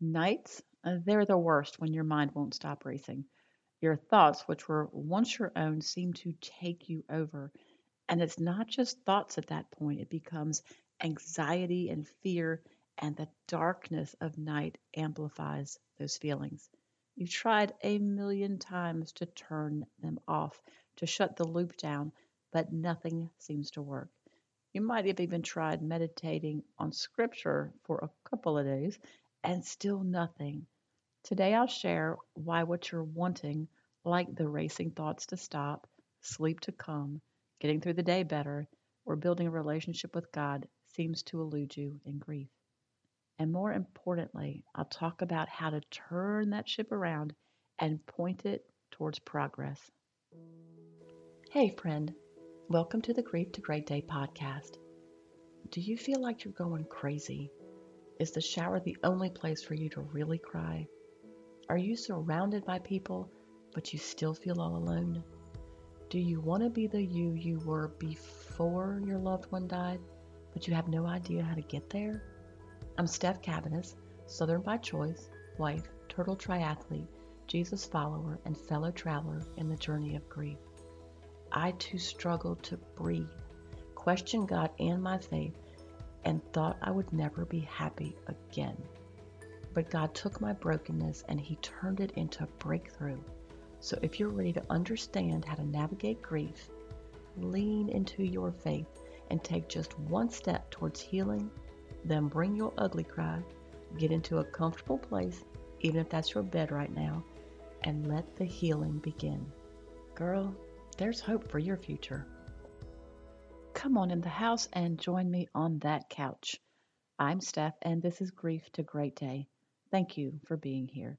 Nights, uh, they're the worst when your mind won't stop racing. Your thoughts, which were once your own, seem to take you over. And it's not just thoughts at that point, it becomes anxiety and fear, and the darkness of night amplifies those feelings. You've tried a million times to turn them off, to shut the loop down, but nothing seems to work. You might have even tried meditating on scripture for a couple of days and still nothing. Today I'll share why what you're wanting, like the racing thoughts to stop, sleep to come, getting through the day better, or building a relationship with God, seems to elude you in grief. And more importantly, I'll talk about how to turn that ship around and point it towards progress. Hey, friend. Welcome to the Grief to Great Day podcast. Do you feel like you're going crazy? Is the shower the only place for you to really cry? Are you surrounded by people, but you still feel all alone? Do you want to be the you you were before your loved one died, but you have no idea how to get there? I'm Steph Cabanis, Southern by choice, wife, turtle triathlete, Jesus follower, and fellow traveler in the journey of grief. I too struggled to breathe, question God and my faith, and thought I would never be happy again. But God took my brokenness and He turned it into a breakthrough. So if you're ready to understand how to navigate grief, lean into your faith and take just one step towards healing, then bring your ugly cry, get into a comfortable place, even if that's your bed right now, and let the healing begin. Girl, there's hope for your future. Come on in the house and join me on that couch. I'm Steph, and this is Grief to Great Day. Thank you for being here.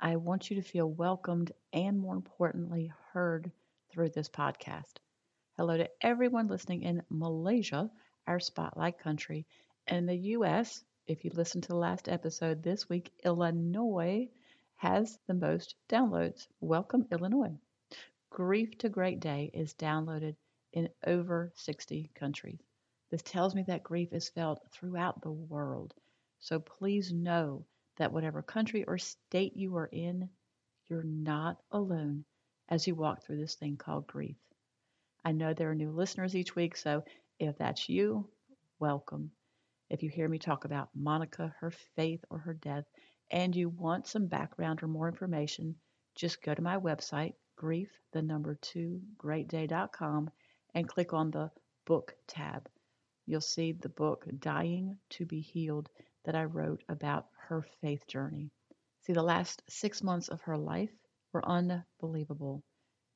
I want you to feel welcomed and, more importantly, heard through this podcast. Hello to everyone listening in Malaysia, our spotlight country, and the U.S. If you listened to the last episode this week, Illinois has the most downloads. Welcome, Illinois. Grief to Great Day is downloaded in over 60 countries. This tells me that grief is felt throughout the world. So please know that whatever country or state you are in, you're not alone as you walk through this thing called grief. I know there are new listeners each week, so if that's you, welcome. If you hear me talk about Monica, her faith, or her death, and you want some background or more information, just go to my website, grief, the number two, greatday.com, and click on the book tab. You'll see the book Dying to Be Healed that I wrote about her faith journey. See, the last six months of her life were unbelievable,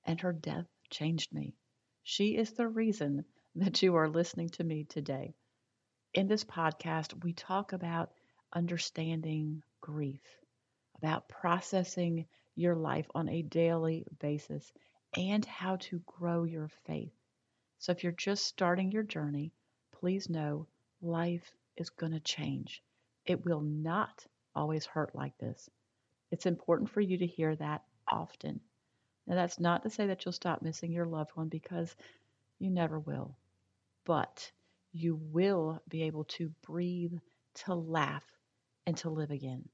and her death changed me. She is the reason that you are listening to me today. In this podcast, we talk about understanding grief, about processing your life on a daily basis, and how to grow your faith. So if you're just starting your journey, please know life is going to change. It will not always hurt like this. It's important for you to hear that often. Now, that's not to say that you'll stop missing your loved one because you never will. But you will be able to breathe, to laugh, and to live again.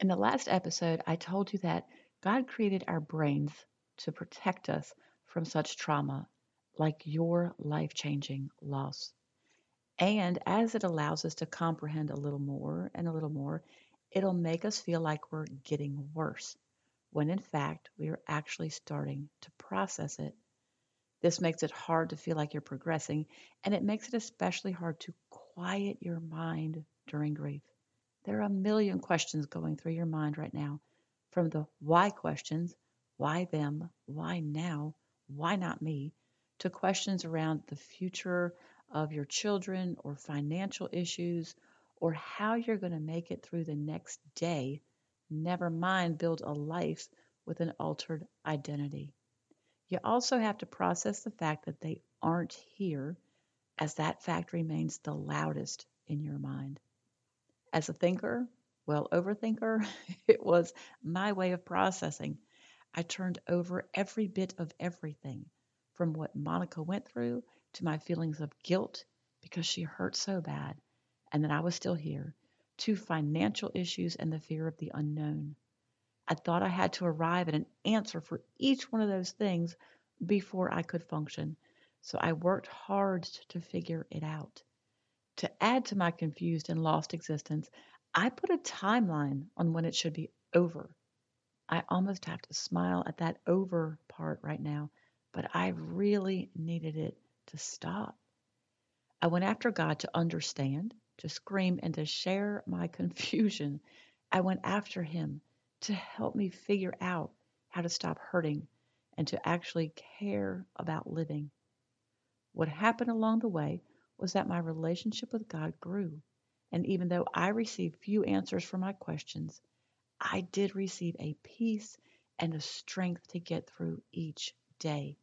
In the last episode, I told you that God created our brains to protect us from such trauma like your life changing loss. And as it allows us to comprehend a little more and a little more, it'll make us feel like we're getting worse, when in fact we are actually starting to process it. This makes it hard to feel like you're progressing, and it makes it especially hard to quiet your mind during grief. There are a million questions going through your mind right now, from the why questions why them, why now, why not me, to questions around the future of your children or financial issues or how you're going to make it through the next day, never mind build a life with an altered identity. You also have to process the fact that they aren't here, as that fact remains the loudest in your mind. As a thinker, well, overthinker, it was my way of processing. I turned over every bit of everything from what Monica went through to my feelings of guilt because she hurt so bad and that I was still here, to financial issues and the fear of the unknown. I thought I had to arrive at an answer for each one of those things before I could function, so I worked hard to figure it out. To add to my confused and lost existence, I put a timeline on when it should be over. I almost have to smile at that over part right now, but I really needed it to stop. I went after God to understand, to scream, and to share my confusion. I went after Him to help me figure out how to stop hurting and to actually care about living. What happened along the way was that my relationship with God grew. And even though I received few answers for my questions, I did receive a peace and a strength to get through each day.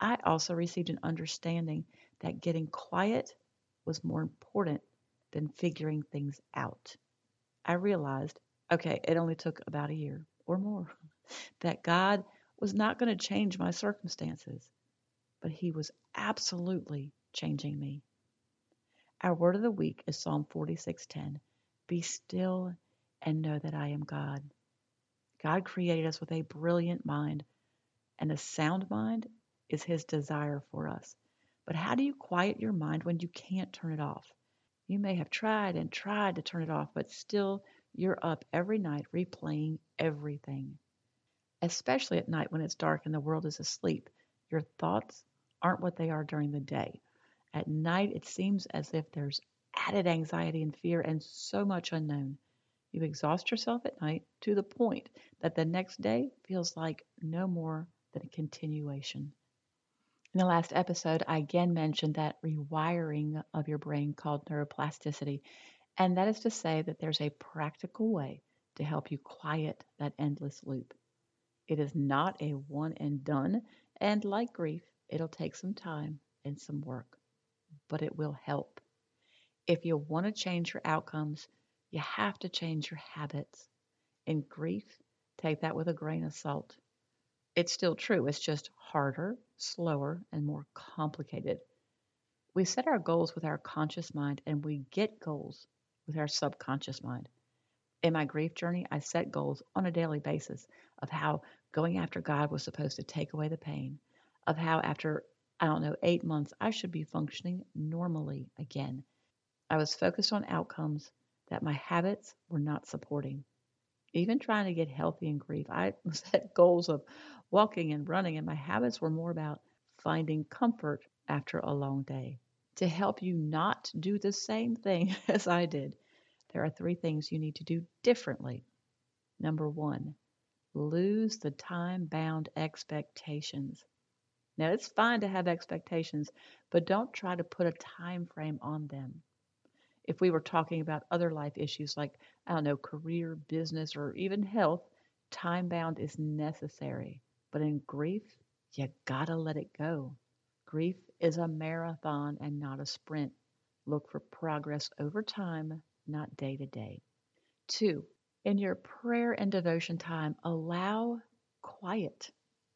I also received an understanding that getting quiet was more important than figuring things out. I realized, okay, it only took about a year or more, that God was not going to change my circumstances, but He was absolutely changing me. Our word of the week is Psalm 46:10. Be still and know that I am God. God created us with a brilliant mind, and a sound mind is his desire for us. But how do you quiet your mind when you can't turn it off? You may have tried and tried to turn it off, but still you're up every night replaying everything. Especially at night when it's dark and the world is asleep, your thoughts aren't what they are during the day. At night, it seems as if there's added anxiety and fear and so much unknown. You exhaust yourself at night to the point that the next day feels like no more than a continuation. In the last episode, I again mentioned that rewiring of your brain called neuroplasticity, and that is to say that there's a practical way to help you quiet that endless loop. It is not a one and done, and like grief, it'll take some time and some work but it will help. If you want to change your outcomes, you have to change your habits. In grief, take that with a grain of salt. It's still true, it's just harder, slower, and more complicated. We set our goals with our conscious mind, and we get goals with our subconscious mind. In my grief journey, I set goals on a daily basis of how going after God was supposed to take away the pain, of how after I don't know, eight months, I should be functioning normally again. I was focused on outcomes that my habits were not supporting. Even trying to get healthy in grief, I set goals of walking and running, and my habits were more about finding comfort after a long day. To help you not do the same thing as I did, there are three things you need to do differently. Number one, lose the time bound expectations. Now, it's fine to have expectations, but don't try to put a time frame on them. If we were talking about other life issues like, I don't know, career, business, or even health, time bound is necessary. But in grief, you gotta let it go. Grief is a marathon and not a sprint. Look for progress over time, not day to day. Two, in your prayer and devotion time, allow quiet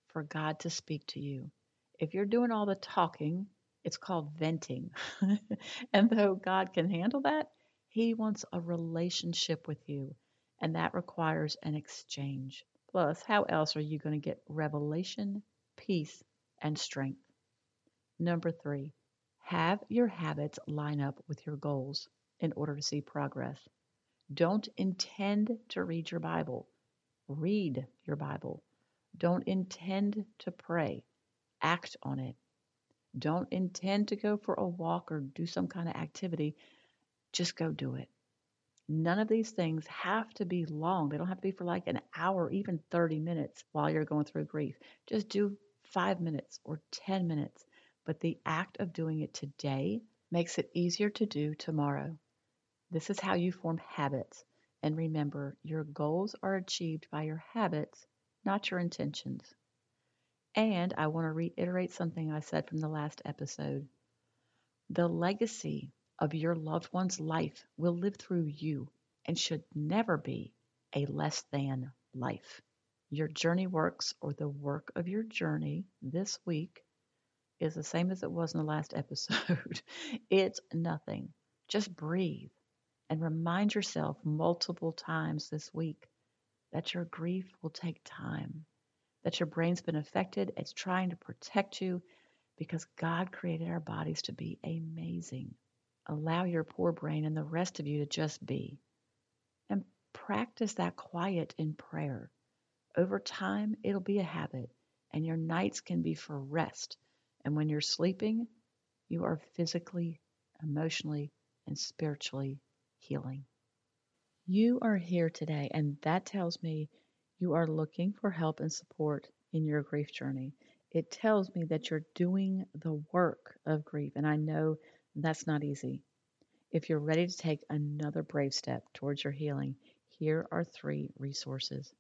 for God to speak to you. If you're doing all the talking, it's called venting. and though God can handle that, He wants a relationship with you, and that requires an exchange. Plus, how else are you going to get revelation, peace, and strength? Number three, have your habits line up with your goals in order to see progress. Don't intend to read your Bible, read your Bible. Don't intend to pray, act on it. Don't intend to go for a walk or do some kind of activity. Just go do it. None of these things have to be long. They don't have to be for like an hour, even 30 minutes while you're going through grief. Just do five minutes or 10 minutes. But the act of doing it today makes it easier to do tomorrow. This is how you form habits. And remember, your goals are achieved by your habits, not your intentions. And I want to reiterate something I said from the last episode. The legacy of your loved one's life will live through you and should never be a less than life. Your journey works or the work of your journey this week is the same as it was in the last episode. it's nothing. Just breathe and remind yourself multiple times this week that your grief will take time, that your brain's been affected, it's trying to protect you because God created our bodies to be amazing. Allow your poor brain and the rest of you to just be. And practice that quiet in prayer. Over time, it'll be a habit, and your nights can be for rest. And when you're sleeping, you are physically, emotionally, and spiritually healing. You are here today, and that tells me you are looking for help and support in your grief journey. It tells me that you're doing the work of grief, and I know that's not easy. If you're ready to take another brave step towards your healing, here are three resources.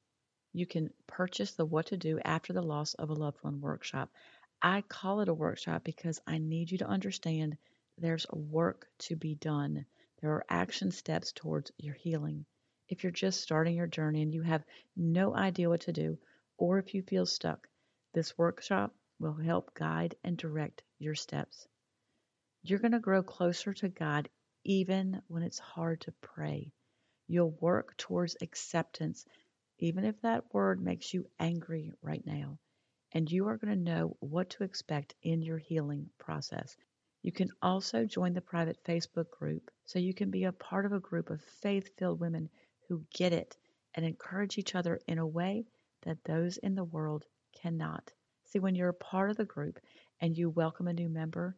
You can purchase the What to Do After the Loss of a Loved One workshop. I call it a workshop because I need you to understand there's work to be done. There are action steps towards your healing. If you're just starting your journey and you have no idea what to do, or if you feel stuck, this workshop will help guide and direct your steps. You're going to grow closer to God even when it's hard to pray. You'll work towards acceptance, even if that word makes you angry right now. And you are going to know what to expect in your healing process. You can also join the private Facebook group so you can be a part of a group of faith filled women who get it and encourage each other in a way that those in the world cannot. See, when you're a part of the group and you welcome a new member,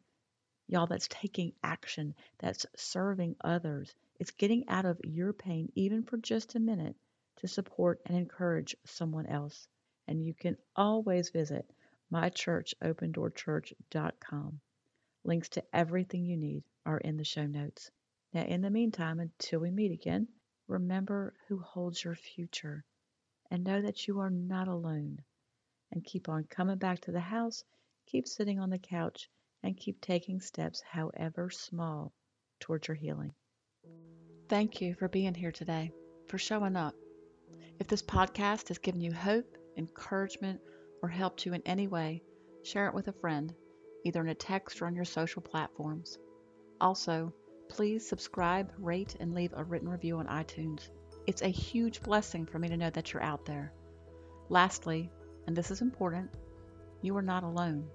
y'all, that's taking action, that's serving others. It's getting out of your pain, even for just a minute, to support and encourage someone else. And you can always visit mychurchopendoorchurch.com. Links to everything you need are in the show notes. Now, in the meantime, until we meet again, remember who holds your future and know that you are not alone. And keep on coming back to the house, keep sitting on the couch, and keep taking steps, however small, towards your healing. Thank you for being here today, for showing up. If this podcast has given you hope, encouragement, or helped you in any way, share it with a friend either in a text or on your social platforms. Also, please subscribe, rate, and leave a written review on iTunes. It's a huge blessing for me to know that you're out there. Lastly, and this is important, you are not alone.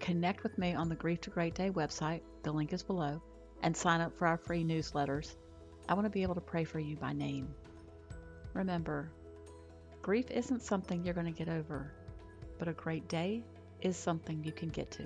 Connect with me on the Grief to Great Day website, the link is below, and sign up for our free newsletters. I want to be able to pray for you by name. Remember, grief isn't something you're going to get over, but a great day is something you can get to.